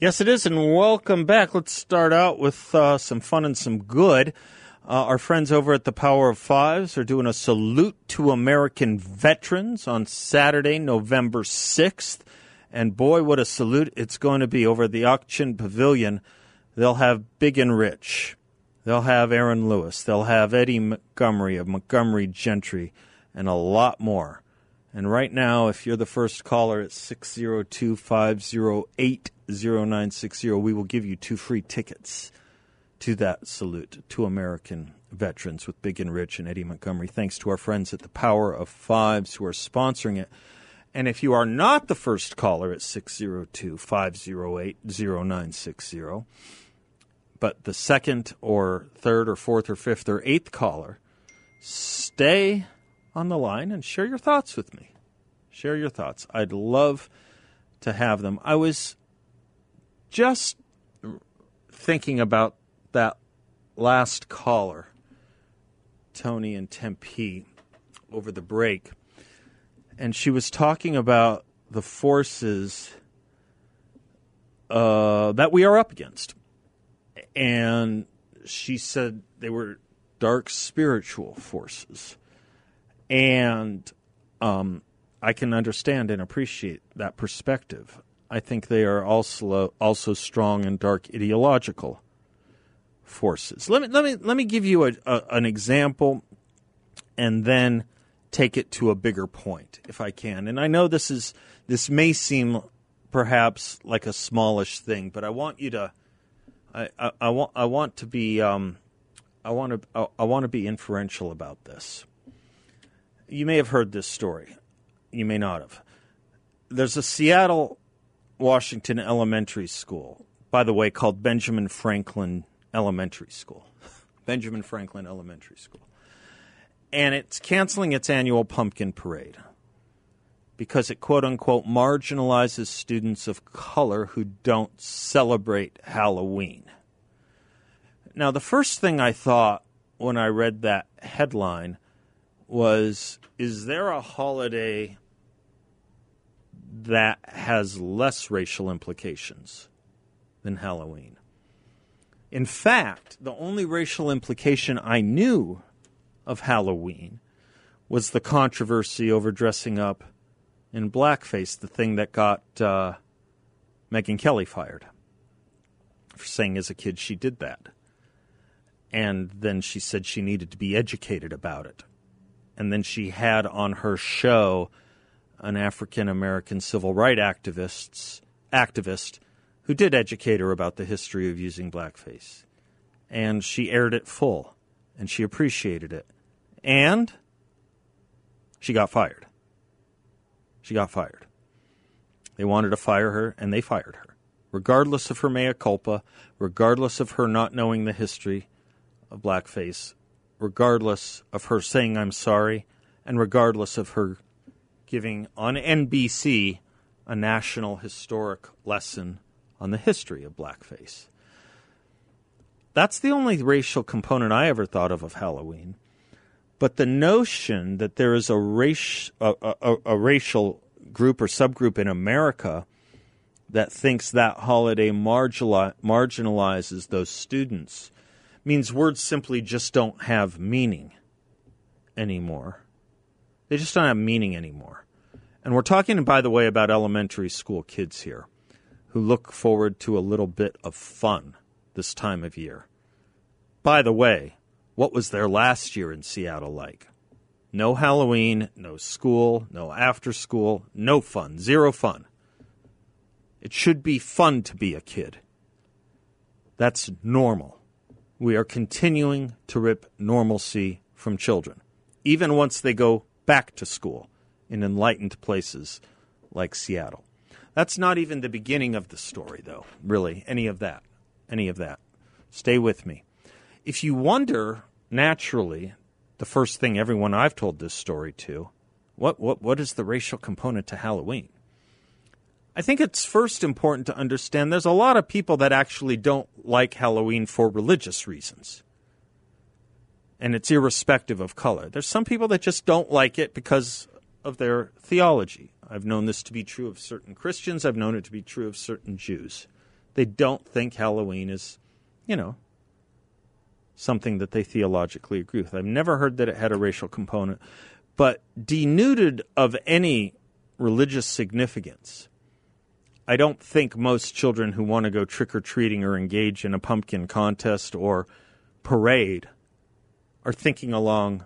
Yes, it is, and welcome back. Let's start out with uh, some fun and some good. Uh, our friends over at the Power of Fives are doing a salute to American veterans on Saturday, November 6th. And boy, what a salute it's going to be over at the Auction Pavilion. They'll have Big and Rich. They'll have Aaron Lewis. They'll have Eddie Montgomery of Montgomery Gentry and a lot more. And right now, if you're the first caller at 602 508 0960, we will give you two free tickets to that salute to American veterans with Big and Rich and Eddie Montgomery. Thanks to our friends at the Power of Fives who are sponsoring it. And if you are not the first caller at 602 508 0960, but the second or third or fourth or fifth or eighth caller, stay on the line and share your thoughts with me. Share your thoughts. I'd love to have them. I was just thinking about that last caller, Tony and Tempe, over the break, and she was talking about the forces uh, that we are up against. And she said they were dark spiritual forces. And um, I can understand and appreciate that perspective. I think they are also also strong and dark ideological forces. Let me let me let me give you a, a, an example, and then take it to a bigger point, if I can. And I know this is this may seem perhaps like a smallish thing, but I want you to. I, I, I want I want to be um, I want to I, I want to be inferential about this. You may have heard this story. You may not have. There's a Seattle Washington Elementary School, by the way, called Benjamin Franklin Elementary School. Benjamin Franklin Elementary School. And it's canceling its annual pumpkin parade because it quote unquote marginalizes students of color who don't celebrate Halloween. Now, the first thing I thought when I read that headline was is there a holiday that has less racial implications than Halloween. In fact, the only racial implication I knew of Halloween was the controversy over dressing up in blackface, the thing that got uh, Megyn Kelly fired for saying as a kid she did that. And then she said she needed to be educated about it. And then she had on her show an African American civil rights activists activist who did educate her about the history of using blackface. And she aired it full, and she appreciated it. And she got fired. She got fired. They wanted to fire her, and they fired her. Regardless of her mea culpa, regardless of her not knowing the history of blackface, regardless of her saying I'm sorry, and regardless of her giving on NBC a national historic lesson on the history of blackface. That's the only racial component I ever thought of of Halloween. But the notion that there is a, race, a, a, a racial group or subgroup in America that thinks that holiday marginalizes those students means words simply just don't have meaning anymore. They just don't have meaning anymore. And we're talking, by the way, about elementary school kids here who look forward to a little bit of fun this time of year. By the way, what was their last year in Seattle like? No Halloween, no school, no after school, no fun, zero fun. It should be fun to be a kid. That's normal. We are continuing to rip normalcy from children, even once they go back to school in enlightened places like Seattle. That's not even the beginning of the story, though, really, any of that. Any of that. Stay with me. If you wonder, naturally, the first thing everyone I've told this story to, what, what, what is the racial component to Halloween? I think it's first important to understand there's a lot of people that actually don't like Halloween for religious reasons. And it's irrespective of color. There's some people that just don't like it because of their theology. I've known this to be true of certain Christians, I've known it to be true of certain Jews. They don't think Halloween is, you know, something that they theologically agree with. I've never heard that it had a racial component, but denuded of any religious significance. I don't think most children who want to go trick or treating or engage in a pumpkin contest or parade are thinking along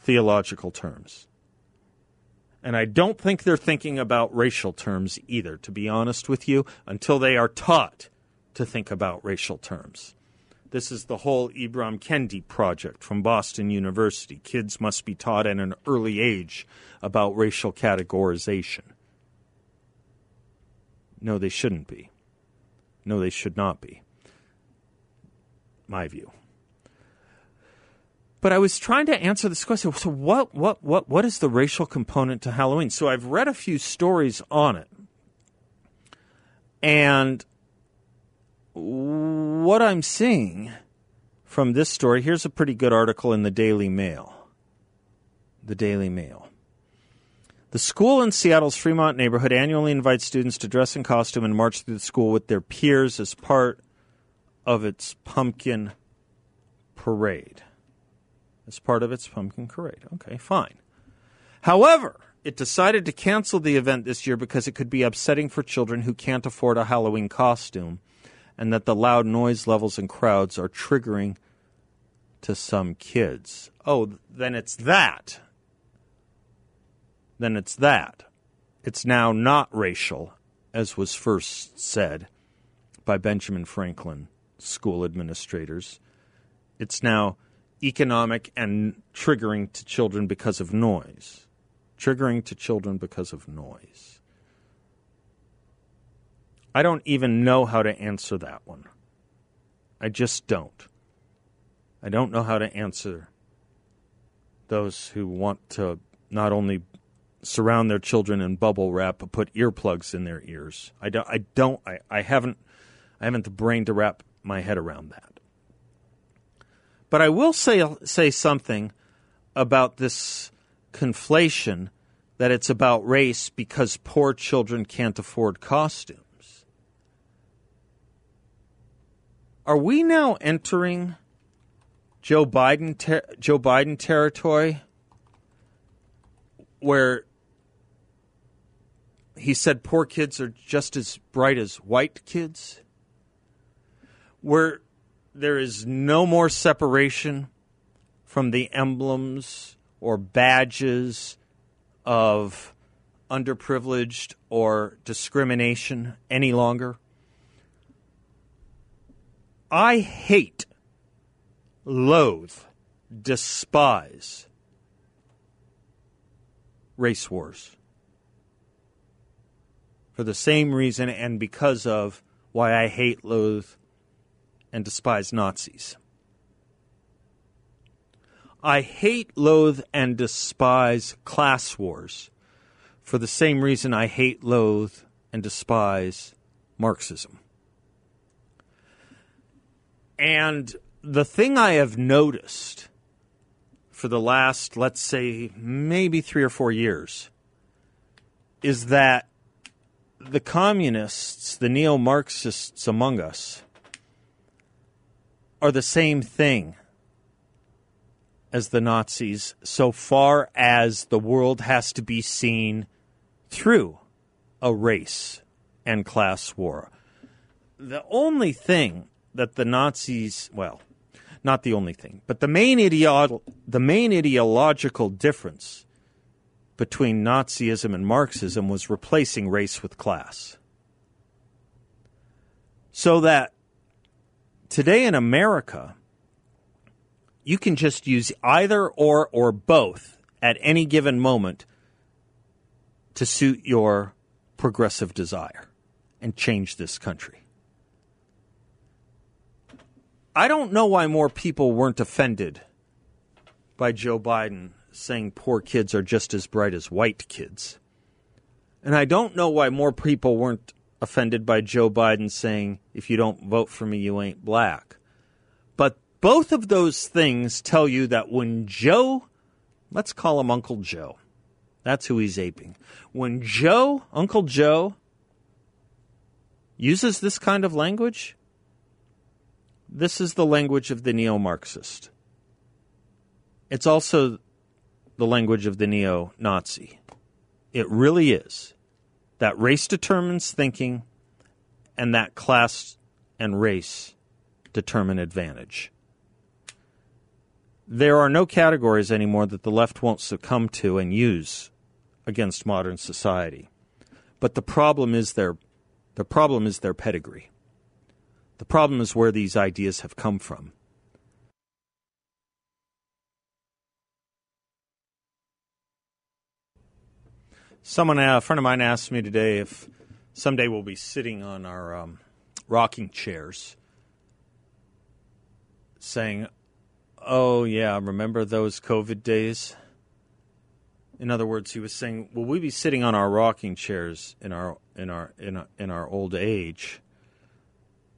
theological terms. And I don't think they're thinking about racial terms either, to be honest with you, until they are taught to think about racial terms. This is the whole Ibram Kendi project from Boston University. Kids must be taught at an early age about racial categorization. No, they shouldn't be. No, they should not be. My view. But I was trying to answer this question. So what what what what is the racial component to Halloween? So I've read a few stories on it. And what I'm seeing from this story, here's a pretty good article in the Daily Mail. The Daily Mail. The school in Seattle's Fremont neighborhood annually invites students to dress in costume and march through the school with their peers as part of its pumpkin parade as part of its pumpkin parade. Okay, fine. However, it decided to cancel the event this year because it could be upsetting for children who can't afford a Halloween costume and that the loud noise levels and crowds are triggering to some kids. Oh, then it's that. Then it's that. It's now not racial, as was first said by Benjamin Franklin school administrators. It's now economic and triggering to children because of noise. Triggering to children because of noise. I don't even know how to answer that one. I just don't. I don't know how to answer those who want to not only surround their children in bubble wrap but put earplugs in their ears. I don't I don't I, I haven't I haven't the brain to wrap my head around that. But I will say say something about this conflation that it's about race because poor children can't afford costumes. Are we now entering Joe Biden ter- Joe Biden territory where he said poor kids are just as bright as white kids? Where there is no more separation from the emblems or badges of underprivileged or discrimination any longer. I hate, loathe, despise race wars for the same reason and because of why I hate, loathe, and despise Nazis. I hate, loathe, and despise class wars for the same reason I hate, loathe, and despise Marxism. And the thing I have noticed for the last, let's say, maybe three or four years is that the communists, the neo Marxists among us, are the same thing as the Nazis so far as the world has to be seen through a race and class war. The only thing that the Nazis, well, not the only thing, but the main ideo- the main ideological difference between Nazism and Marxism was replacing race with class. So that today in America, you can just use either or or both at any given moment to suit your progressive desire and change this country. I don't know why more people weren't offended by Joe Biden saying poor kids are just as bright as white kids. And I don't know why more people weren't offended by Joe Biden saying, if you don't vote for me, you ain't black. But both of those things tell you that when Joe, let's call him Uncle Joe, that's who he's aping. When Joe, Uncle Joe, uses this kind of language, this is the language of the neo Marxist. It's also the language of the neo Nazi. It really is. That race determines thinking, and that class and race determine advantage. There are no categories anymore that the left won't succumb to and use against modern society. But the problem is their the problem is their pedigree. The problem is where these ideas have come from. Someone, a friend of mine, asked me today if someday we'll be sitting on our um, rocking chairs, saying, "Oh yeah, remember those COVID days?" In other words, he was saying, "Will we be sitting on our rocking chairs in our in our in our, in our old age,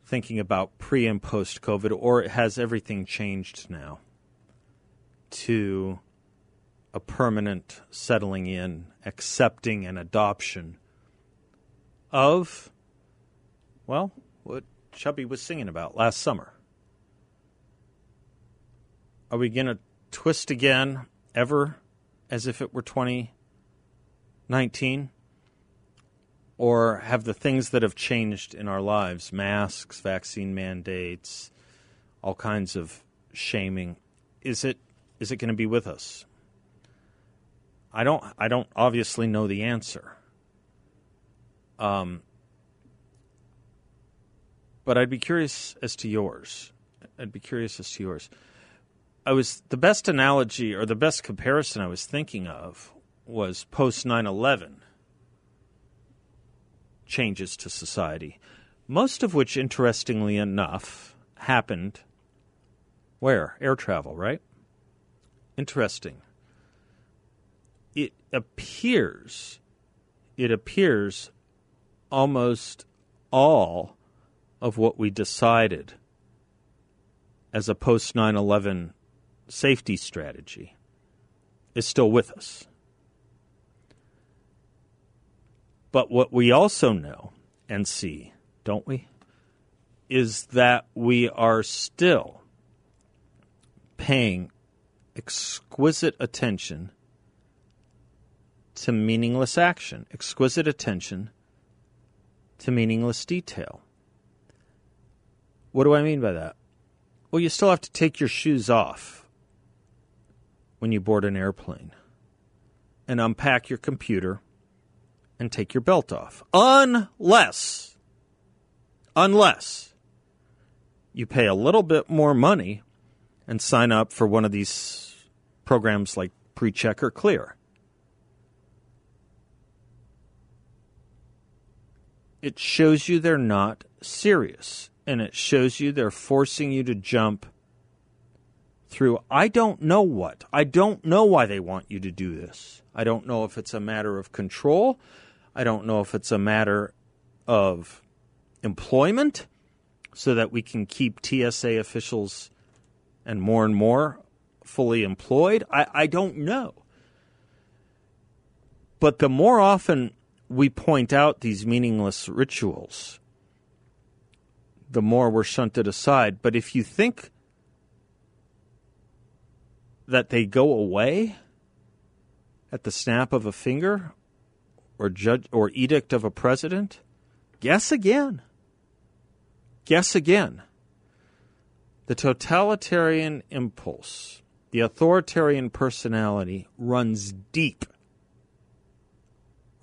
thinking about pre and post COVID, or has everything changed now to a permanent settling in, accepting, and adoption of, well, what Chubby was singing about last summer. Are we going to twist again, ever, as if it were 2019? Or have the things that have changed in our lives, masks, vaccine mandates, all kinds of shaming, is it is it going to be with us? I don't I don't obviously know the answer. Um, but I'd be curious as to yours. I'd be curious as to yours. I was the best analogy or the best comparison I was thinking of was post 9/11 changes to society, most of which interestingly enough happened where? Air travel, right? Interesting it appears, it appears almost all of what we decided as a post 9 11 safety strategy is still with us. But what we also know and see, don't we, is that we are still paying exquisite attention to meaningless action, exquisite attention to meaningless detail. What do I mean by that? Well, you still have to take your shoes off when you board an airplane and unpack your computer and take your belt off. Unless, unless you pay a little bit more money and sign up for one of these programs like PreCheck or Clear. It shows you they're not serious and it shows you they're forcing you to jump through I don't know what. I don't know why they want you to do this. I don't know if it's a matter of control. I don't know if it's a matter of employment so that we can keep TSA officials and more and more fully employed. I, I don't know. But the more often we point out these meaningless rituals, the more we're shunted aside. But if you think that they go away at the snap of a finger or judge or edict of a president, guess again. Guess again. The totalitarian impulse, the authoritarian personality runs deep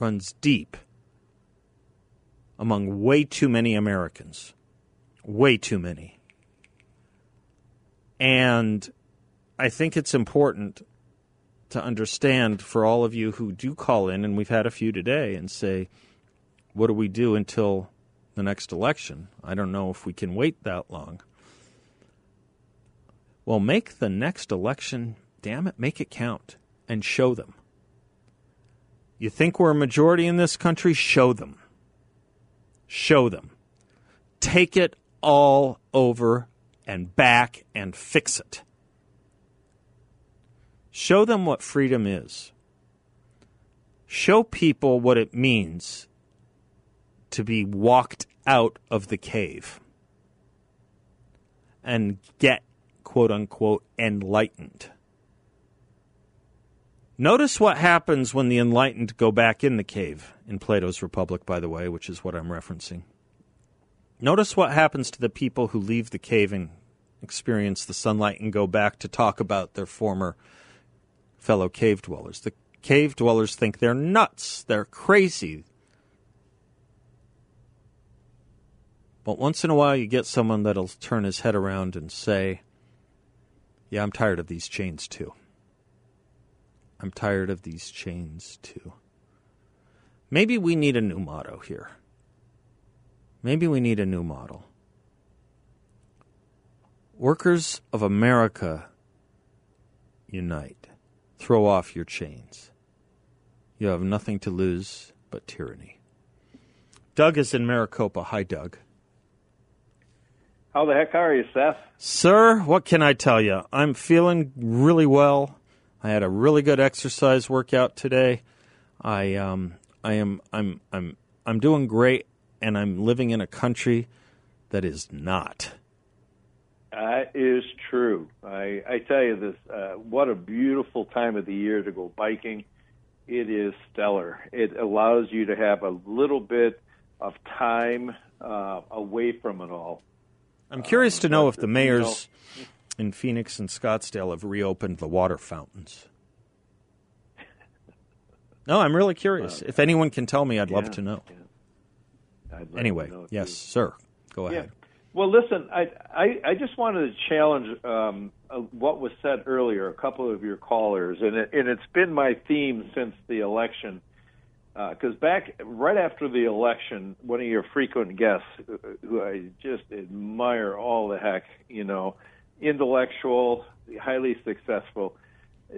runs deep among way too many Americans. Way too many. And I think it's important to understand for all of you who do call in, and we've had a few today, and say, what do we do until the next election? I don't know if we can wait that long. Well, make the next election, damn it, make it count and show them. You think we're a majority in this country? Show them. Show them. Take it all over and back and fix it. Show them what freedom is. Show people what it means to be walked out of the cave and get, quote unquote, enlightened. Notice what happens when the enlightened go back in the cave in Plato's Republic, by the way, which is what I'm referencing. Notice what happens to the people who leave the cave and experience the sunlight and go back to talk about their former fellow cave dwellers. The cave dwellers think they're nuts, they're crazy. But once in a while, you get someone that'll turn his head around and say, Yeah, I'm tired of these chains too. I'm tired of these chains too. Maybe we need a new motto here. Maybe we need a new model. Workers of America unite. Throw off your chains. You have nothing to lose but tyranny. Doug is in Maricopa. Hi, Doug. How the heck are you, Seth? Sir, what can I tell you? I'm feeling really well. I had a really good exercise workout today. I um I am I'm I'm I'm doing great and I'm living in a country that is not. That is true. I, I tell you this, uh, what a beautiful time of the year to go biking. It is stellar. It allows you to have a little bit of time uh, away from it all. I'm curious to know if the mayors in Phoenix and Scottsdale have reopened the water fountains. No, I'm really curious. If anyone can tell me, I'd love to know. yeah. I'd Anyway, to know, yes, too. sir. Go Yeah. ahead. Well, listen, I, I, I just wanted to challenge um, uh, what was said earlier, a couple of your callers, and, it, and it's been my theme since the election. Because back right after the election, one of your frequent guests, uh, who I just admire all the heck, you know, intellectual, highly successful,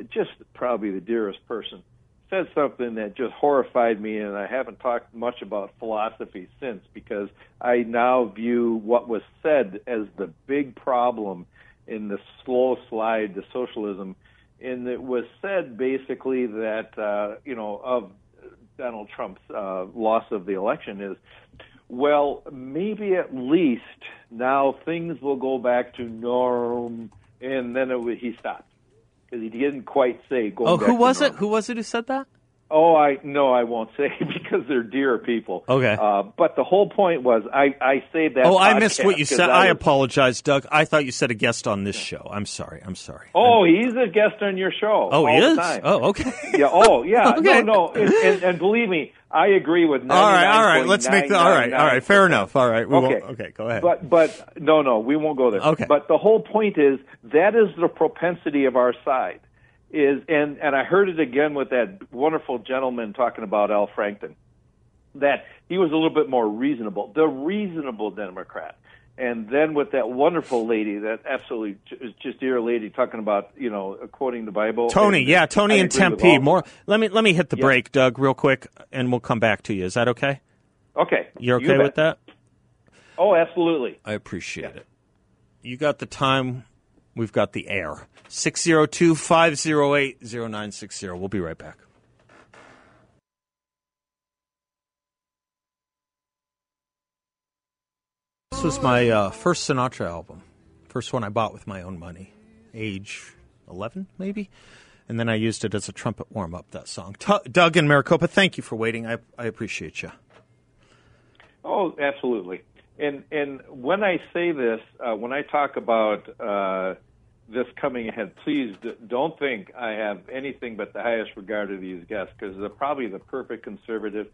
just probably the dearest person, said something that just horrified me, and I haven't talked much about philosophy since because I now view what was said as the big problem in the slow slide to socialism. And it was said basically that, uh, you know, of Donald Trump's uh, loss of the election is, well, maybe at least now things will go back to norm, and then it, he stopped because he didn't quite say going Oh, back who was it? Who was it who said that? Oh, I no, I won't say because they're dear people. Okay. Uh, but the whole point was I I saved that. Oh, I missed what you said. I was- apologize, Doug. I thought you said a guest on this show. I'm sorry. I'm sorry. Oh, he's a guest on your show. Oh, he is? Oh, okay. Yeah. Oh, yeah. Okay. No, no. And, and, and believe me, I agree with. all right, all right. Let's make the. All right, all right. Fair enough. All right. We Okay. Won't, okay. Go ahead. But but no no we won't go there. Okay. But the whole point is that is the propensity of our side. Is and and I heard it again with that wonderful gentleman talking about Al Franken. That he was a little bit more reasonable, the reasonable Democrat. And then with that wonderful lady, that absolutely just dear lady talking about, you know, quoting the Bible. Tony, And yeah, Tony I in Tempe. More. Let me let me hit the Yeah. break, Doug, real quick, and we'll come back to you. Is that okay? Okay. You're okay bet. with that? Oh, absolutely. I appreciate it. You got the time. We've got the air. 602 508 0960. We'll be right back. This was my uh, first Sinatra album. First one I bought with my own money. Age 11, maybe? And then I used it as a trumpet warm up, that song. Tu Doug and Maricopa, thank you for waiting. I, I appreciate you. Oh, absolutely. And and when I say this, uh, when I talk about uh, this coming ahead, please d- don't think I have anything but the highest regard of these guests because they're probably the perfect conservative,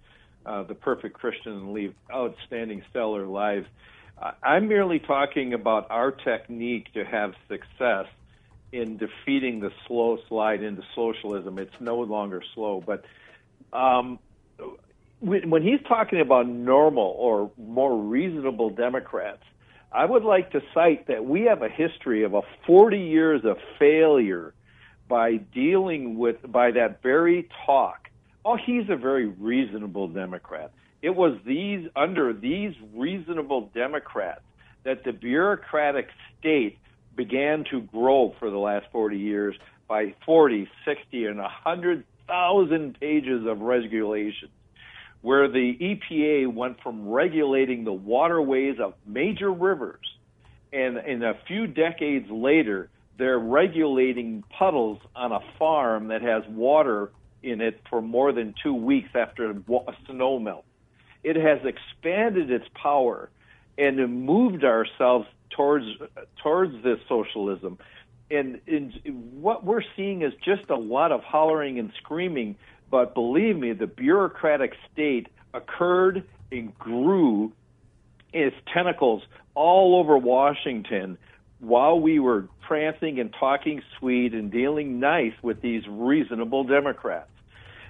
uh, the perfect Christian, and lead outstanding, stellar lives. I'm merely talking about our technique to have success in defeating the slow slide into socialism. It's no longer slow, but um, when he's talking about normal or more reasonable Democrats, I would like to cite that we have a history of a 40 years of failure by dealing with by that very talk. Oh, he's a very reasonable Democrat. It was these under these reasonable Democrats that the bureaucratic state began to grow for the last 40 years by 40, 60, and 100,000 pages of regulations, where the EPA went from regulating the waterways of major rivers, and in a few decades later, they're regulating puddles on a farm that has water in it for more than two weeks after a snow melt. It has expanded its power and moved ourselves towards towards this socialism. And, and what we're seeing is just a lot of hollering and screaming. But believe me, the bureaucratic state occurred and grew its tentacles all over Washington while we were prancing and talking sweet and dealing nice with these reasonable Democrats.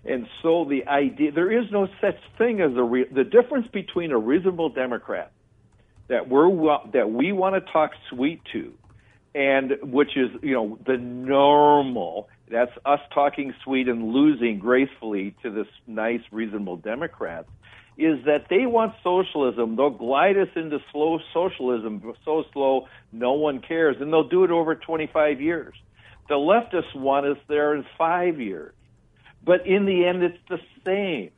And so the idea there is no such thing as a re, the difference between a reasonable Democrat that we're that we want to talk sweet to, and which is you know the normal. That's us talking sweet and losing gracefully to this nice, reasonable Democrats. Is that they want socialism? They'll glide us into slow socialism, so slow no one cares, and they'll do it over 25 years. The leftists want us there in five years, but in the end, it's the same.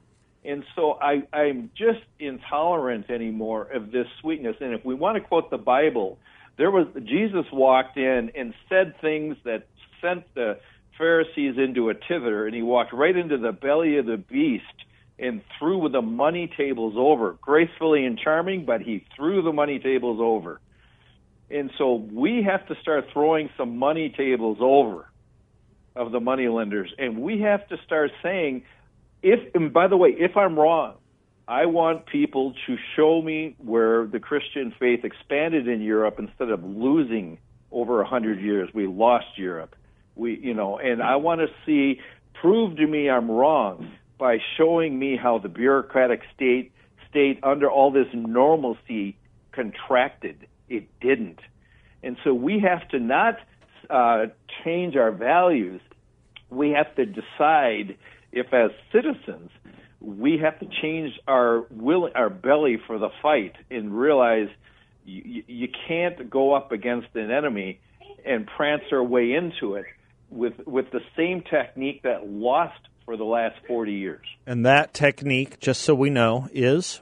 And so I, I'm just intolerant anymore of this sweetness. And if we want to quote the Bible, there was Jesus walked in and said things that sent the Pharisees into a tither, and he walked right into the belly of the beast and threw the money tables over, gracefully and charming, but he threw the money tables over. And so we have to start throwing some money tables over of the money lenders, and we have to start saying if and by the way, if I'm wrong, I want people to show me where the Christian faith expanded in Europe instead of losing over a hundred years. We lost Europe. We, you know, and I want to see prove to me I'm wrong by showing me how the bureaucratic state state under all this normalcy contracted. It didn't, and so we have to not uh, change our values. We have to decide if as citizens we have to change our will our belly for the fight and realize you, you can't go up against an enemy and prance our way into it with with the same technique that lost for the last 40 years. And that technique, just so we know, is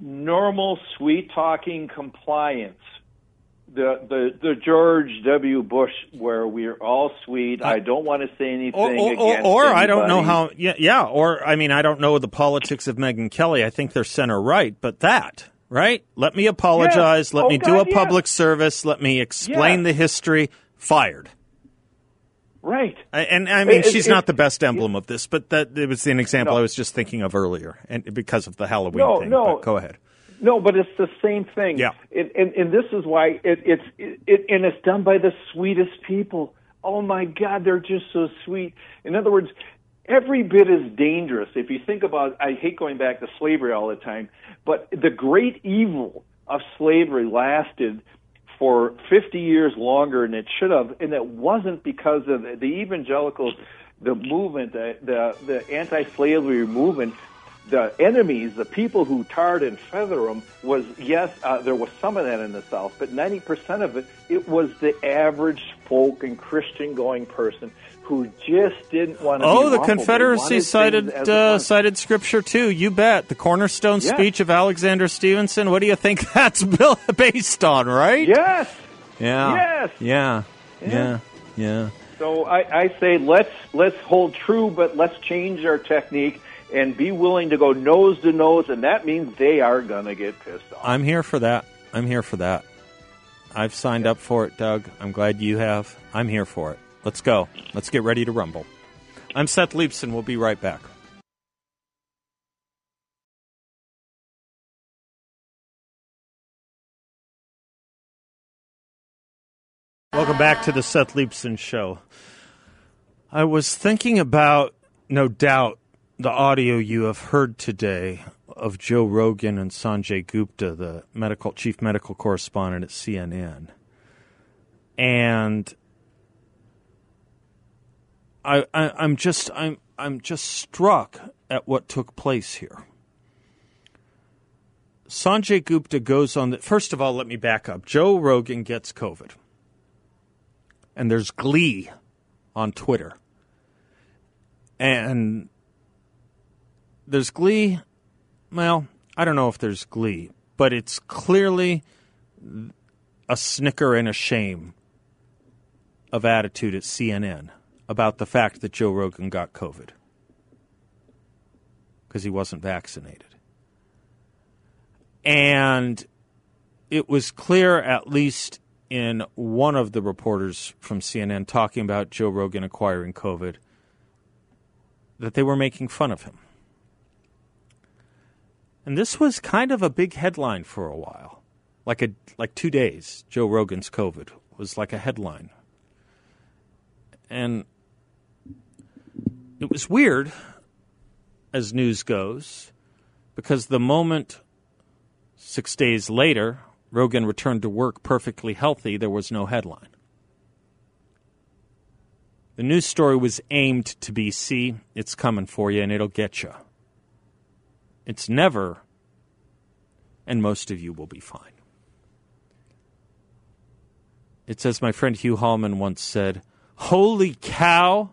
normal sweet talking compliance the the the George W. Bush where we're all sweet. I don't want to say anything or, or, or, I don't know how. Yeah, yeah. Or I mean, I don't know the politics of Megyn Kelly. I think they're center right, but that right. Let me apologize. Let oh, me God, do a yes. public service. Let me explain Yes. the history. Fired. right. I- And I mean, It- she's it- not the best emblem of this, but that it was an example No. I was just thinking of earlier, and because of the Halloween No, thing. no. But go ahead. No, but it's the same thing. Yeah. And, and, and this is why it, it's it, it, and it's done by the sweetest people. Oh my God, they're just so sweet. In other words, every bit as dangerous. If you think about, I hate going back to slavery all the time, but the great evil of slavery lasted for 50 years longer than it should have, and it wasn't because of the, the evangelicals, the movement, the the, the anti-slavery movement. The enemies, the people who tarred and feather them, was yes, uh, there was some of that in the South, but 90% of it, it was the average folk and Christian-going person who just didn't want to. Oh, the. Confederacy cited things as it uh, cited scripture too. You bet. The cornerstone Yeah. speech of Alexander Stevenson. What do you think that's built, based on? Right? Yes. Yeah. Yes. Yeah. Yeah. Yeah. So I, I say let's let's hold true, but let's change our technique and be willing to go nose to nose, and that means they are gonna get pissed off. I'm here for that. I'm here for that. I've signed up for it, Doug. I'm glad you have. I'm here for it. Let's go. Let's get ready to rumble. I'm Seth Leibsohn. We'll be right back. Welcome back to the Seth Leibsohn Show. I was thinking about, no doubt, the audio you have heard today of Joe Rogan and Sanjay Gupta, the medical chief medical correspondent at CNN. And I, I am just I'm I'm just struck at what took place here. Sanjay Gupta goes on the first of all, let me back up. Joe Rogan gets COVID. And there's glee on Twitter. And there's glee. Well, I don't know if there's glee, but it's clearly a snicker and a shame of attitude at CNN about the fact that Joe Rogan got COVID because he wasn't vaccinated. And it was clear, at least in one of the reporters from CNN talking about Joe Rogan acquiring COVID, that they were making fun of him. And this was kind of a big headline for a while. Like a like 2 days Joe Rogan's COVID was like a headline. And it was weird as news goes because the moment 6 days later Rogan returned to work perfectly healthy, there was no headline. The news story was aimed to be see, it's coming for you and it'll get you. It's never, and most of you will be fine. It's as my friend Hugh Hallman once said Holy cow,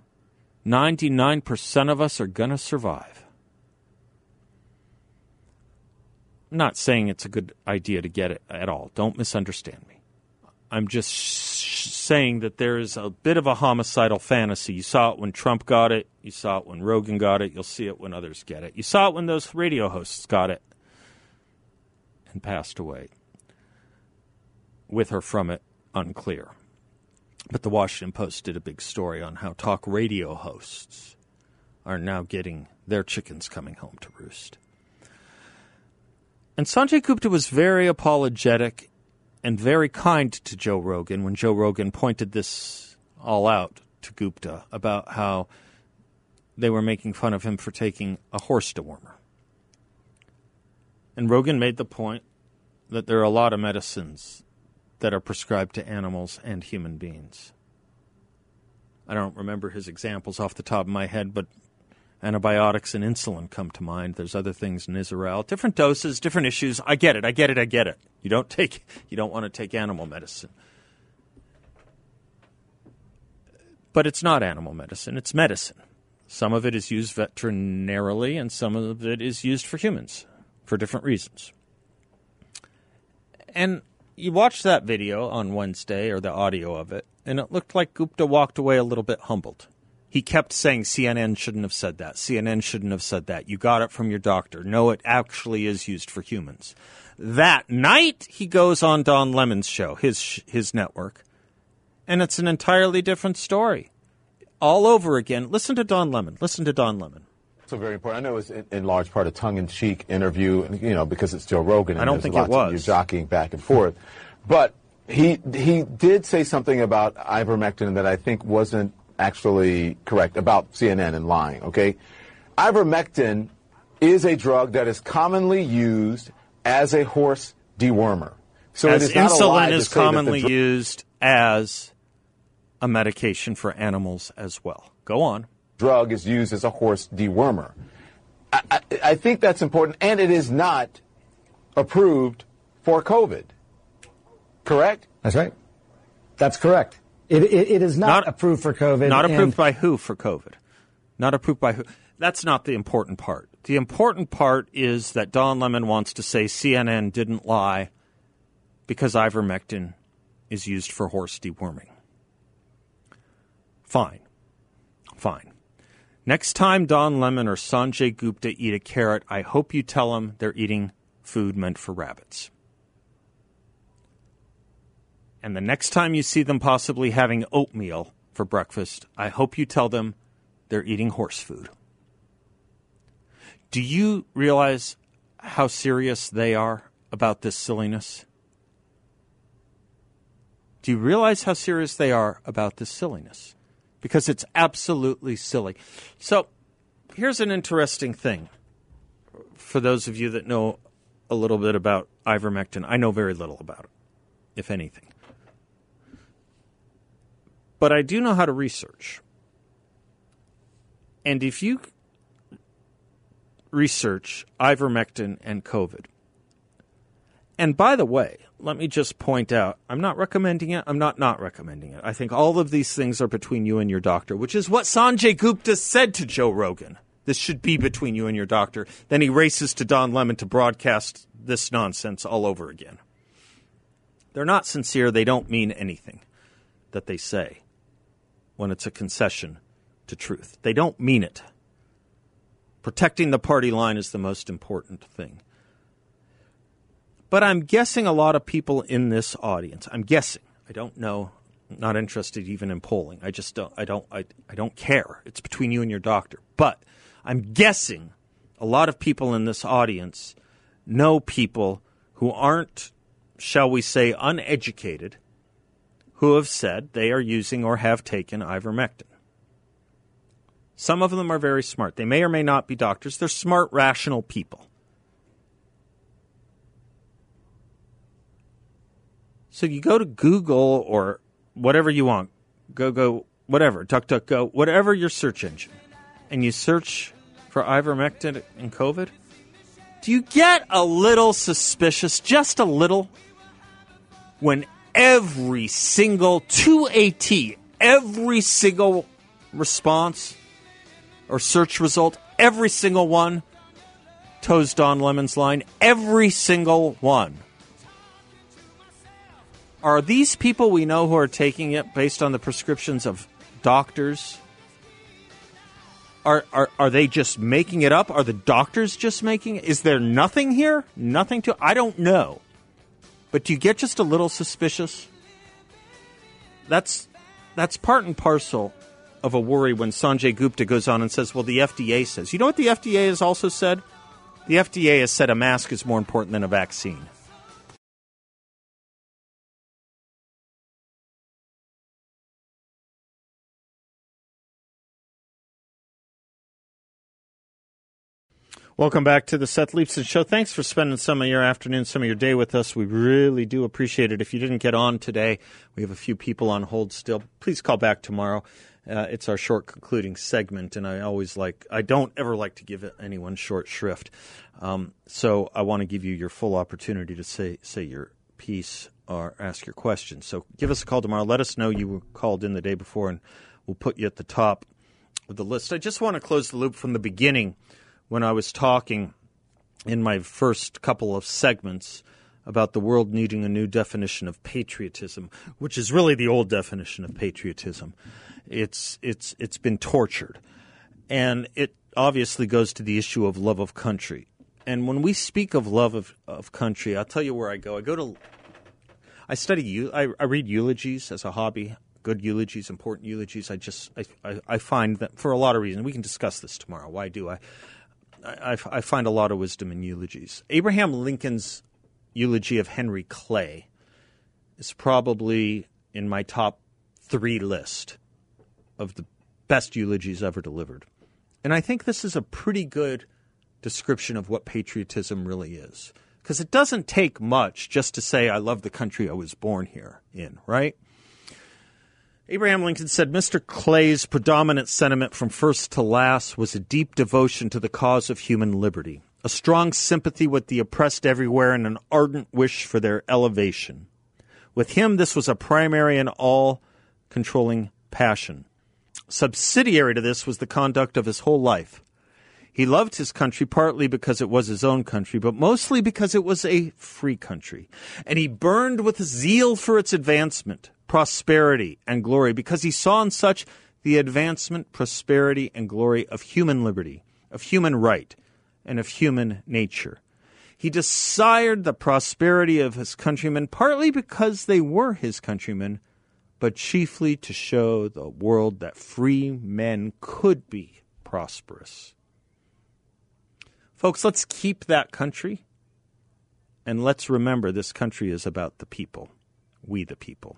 99% of us are going to survive. I'm not saying it's a good idea to get it at all. Don't misunderstand me. I'm just sh- saying that there is a bit of a homicidal fantasy. You saw it when Trump got it. You saw it when Rogan got it. You'll see it when others get it. You saw it when those radio hosts got it and passed away. With or from it, unclear. But the Washington Post did a big story on how talk radio hosts are now getting their chickens coming home to roost. And Sanjay Gupta was very apologetic and very kind to Joe Rogan when Joe Rogan pointed this all out to Gupta about how they were making fun of him for taking a horse dewormer. And Rogan made the point that there are a lot of medicines that are prescribed to animals and human beings. I don't remember his examples off the top of my head, but antibiotics and insulin come to mind. There's other things in Israel, different doses, different issues. I get it. I get it. I get it. You don't take you don't want to take animal medicine. But it's not animal medicine, it's medicine. Some of it is used veterinarily and some of it is used for humans for different reasons. And you watched that video on Wednesday or the audio of it, and it looked like Gupta walked away a little bit humbled he kept saying CNN shouldn't have said that. CNN shouldn't have said that. You got it from your doctor. No, it actually is used for humans. That night, he goes on Don Lemon's show, his his network, and it's an entirely different story. All over again. Listen to Don Lemon. Listen to Don Lemon. So very important. I know it's in, in large part a tongue-in-cheek interview, you know, because it's Joe Rogan. And I don't think it was. You're jockeying back and forth, but he he did say something about ivermectin that I think wasn't actually correct about CNN and lying, okay? Ivermectin is a drug that is commonly used as a horse dewormer. So as insulin is commonly dr- used as a medication for animals as well. Go on. Drug is used as a horse dewormer. I, I, I think that's important, and it is not approved for COVID. Correct? That's right. That's correct. It, it, it is not, not, approved for COVID. Not approved by who for COVID? Not approved by who? That's not the important part. The important part is that Don Lemon wants to say CNN didn't lie because ivermectin is used for horse deworming. Fine. Fine. Next time Don Lemon or Sanjay Gupta eat a carrot, I hope you tell them they're eating food meant for rabbits. And the next time you see them possibly having oatmeal for breakfast, I hope you tell them they're eating horse food. Do you realize how serious they are about this silliness? Do you realize how serious they are about this silliness? Because it's absolutely silly. So, here's an interesting thing for those of you that know a little bit about ivermectin. I know very little about it, if anything. But I do know how to research. And if you research ivermectin and COVID, and by the way, let me just point out I'm not recommending it. I'm not not recommending it. I think all of these things are between you and your doctor, which is what Sanjay Gupta said to Joe Rogan. This should be between you and your doctor. Then he races to Don Lemon to broadcast this nonsense all over again. They're not sincere. They don't mean anything that they say when it's a concession to truth. They don't mean it. Protecting the party line is the most important thing. But I'm guessing a lot of people in this audience, I'm guessing, I don't know, I'm not interested even in polling. I just don't I don't I, I don't care. It's between you and your doctor. But I'm guessing a lot of people in this audience know people who aren't, shall we say, uneducated, who have said they are using or have taken ivermectin. Some of them are very smart. They may or may not be doctors. They're smart, rational people. So you go to Google or whatever you want, go go whatever, DuckDuckGo, whatever your search engine, and you search for ivermectin and COVID. Do you get a little suspicious, just a little, when every single to a T, every single response or search result, every single one toes Don Lemon's line, every single one are these people we know who are taking it based on the prescriptions of doctors? Are, are, are they just making it up? Are the doctors just making it? Is there nothing here? Nothing to. I don't know. But do you get just a little suspicious? That's, that's part and parcel of a worry when Sanjay Gupta goes on and says, well, the FDA says. You know what the FDA has also said? The FDA has said a mask is more important than a vaccine. Welcome back to the Seth Leibsohn Show. Thanks for spending some of your afternoon, some of your day with us. We really do appreciate it. If you didn't get on today, we have a few people on hold still. Please call back tomorrow. Uh, it's our short concluding segment, and I always like, I don't ever like to give anyone short shrift. Um, so I want to give you your full opportunity to say, say your piece or ask your question. So give us a call tomorrow. Let us know you were called in the day before, and we'll put you at the top of the list. I just want to close the loop from the beginning when I was talking in my first couple of segments about the world needing a new definition of patriotism, which is really the old definition of patriotism. It's it's it's been tortured, and it obviously goes to the issue of love of country. And when we speak of love of, of country, I'll tell you where I go. I go to I study I, I read eulogies as a hobby good eulogies, important eulogies. I just I, I, find that for a lot of reasons we can discuss this tomorrow. Why do I? I, I find a lot of wisdom in eulogies. Abraham Lincoln's eulogy of Henry Clay is probably in my top three list of the best eulogies ever delivered. And I think this is a pretty good description of what patriotism really is. Because it doesn't take much just to say, I love the country I was born here in, right? Abraham Lincoln said Mr. Clay's predominant sentiment from first to last was a deep devotion to the cause of human liberty, a strong sympathy with the oppressed everywhere, and an ardent wish for their elevation. With him, this was a primary and all controlling passion. Subsidiary to this was the conduct of his whole life. He loved his country partly because it was his own country, but mostly because it was a free country. And he burned with zeal for its advancement prosperity, and glory, because he saw in such the advancement, prosperity, and glory of human liberty, of human right, and of human nature. He desired the prosperity of his countrymen partly because they were his countrymen, but chiefly to show the world that free men could be prosperous. Folks, let's keep that country, and let's remember this country is about the people, we the people.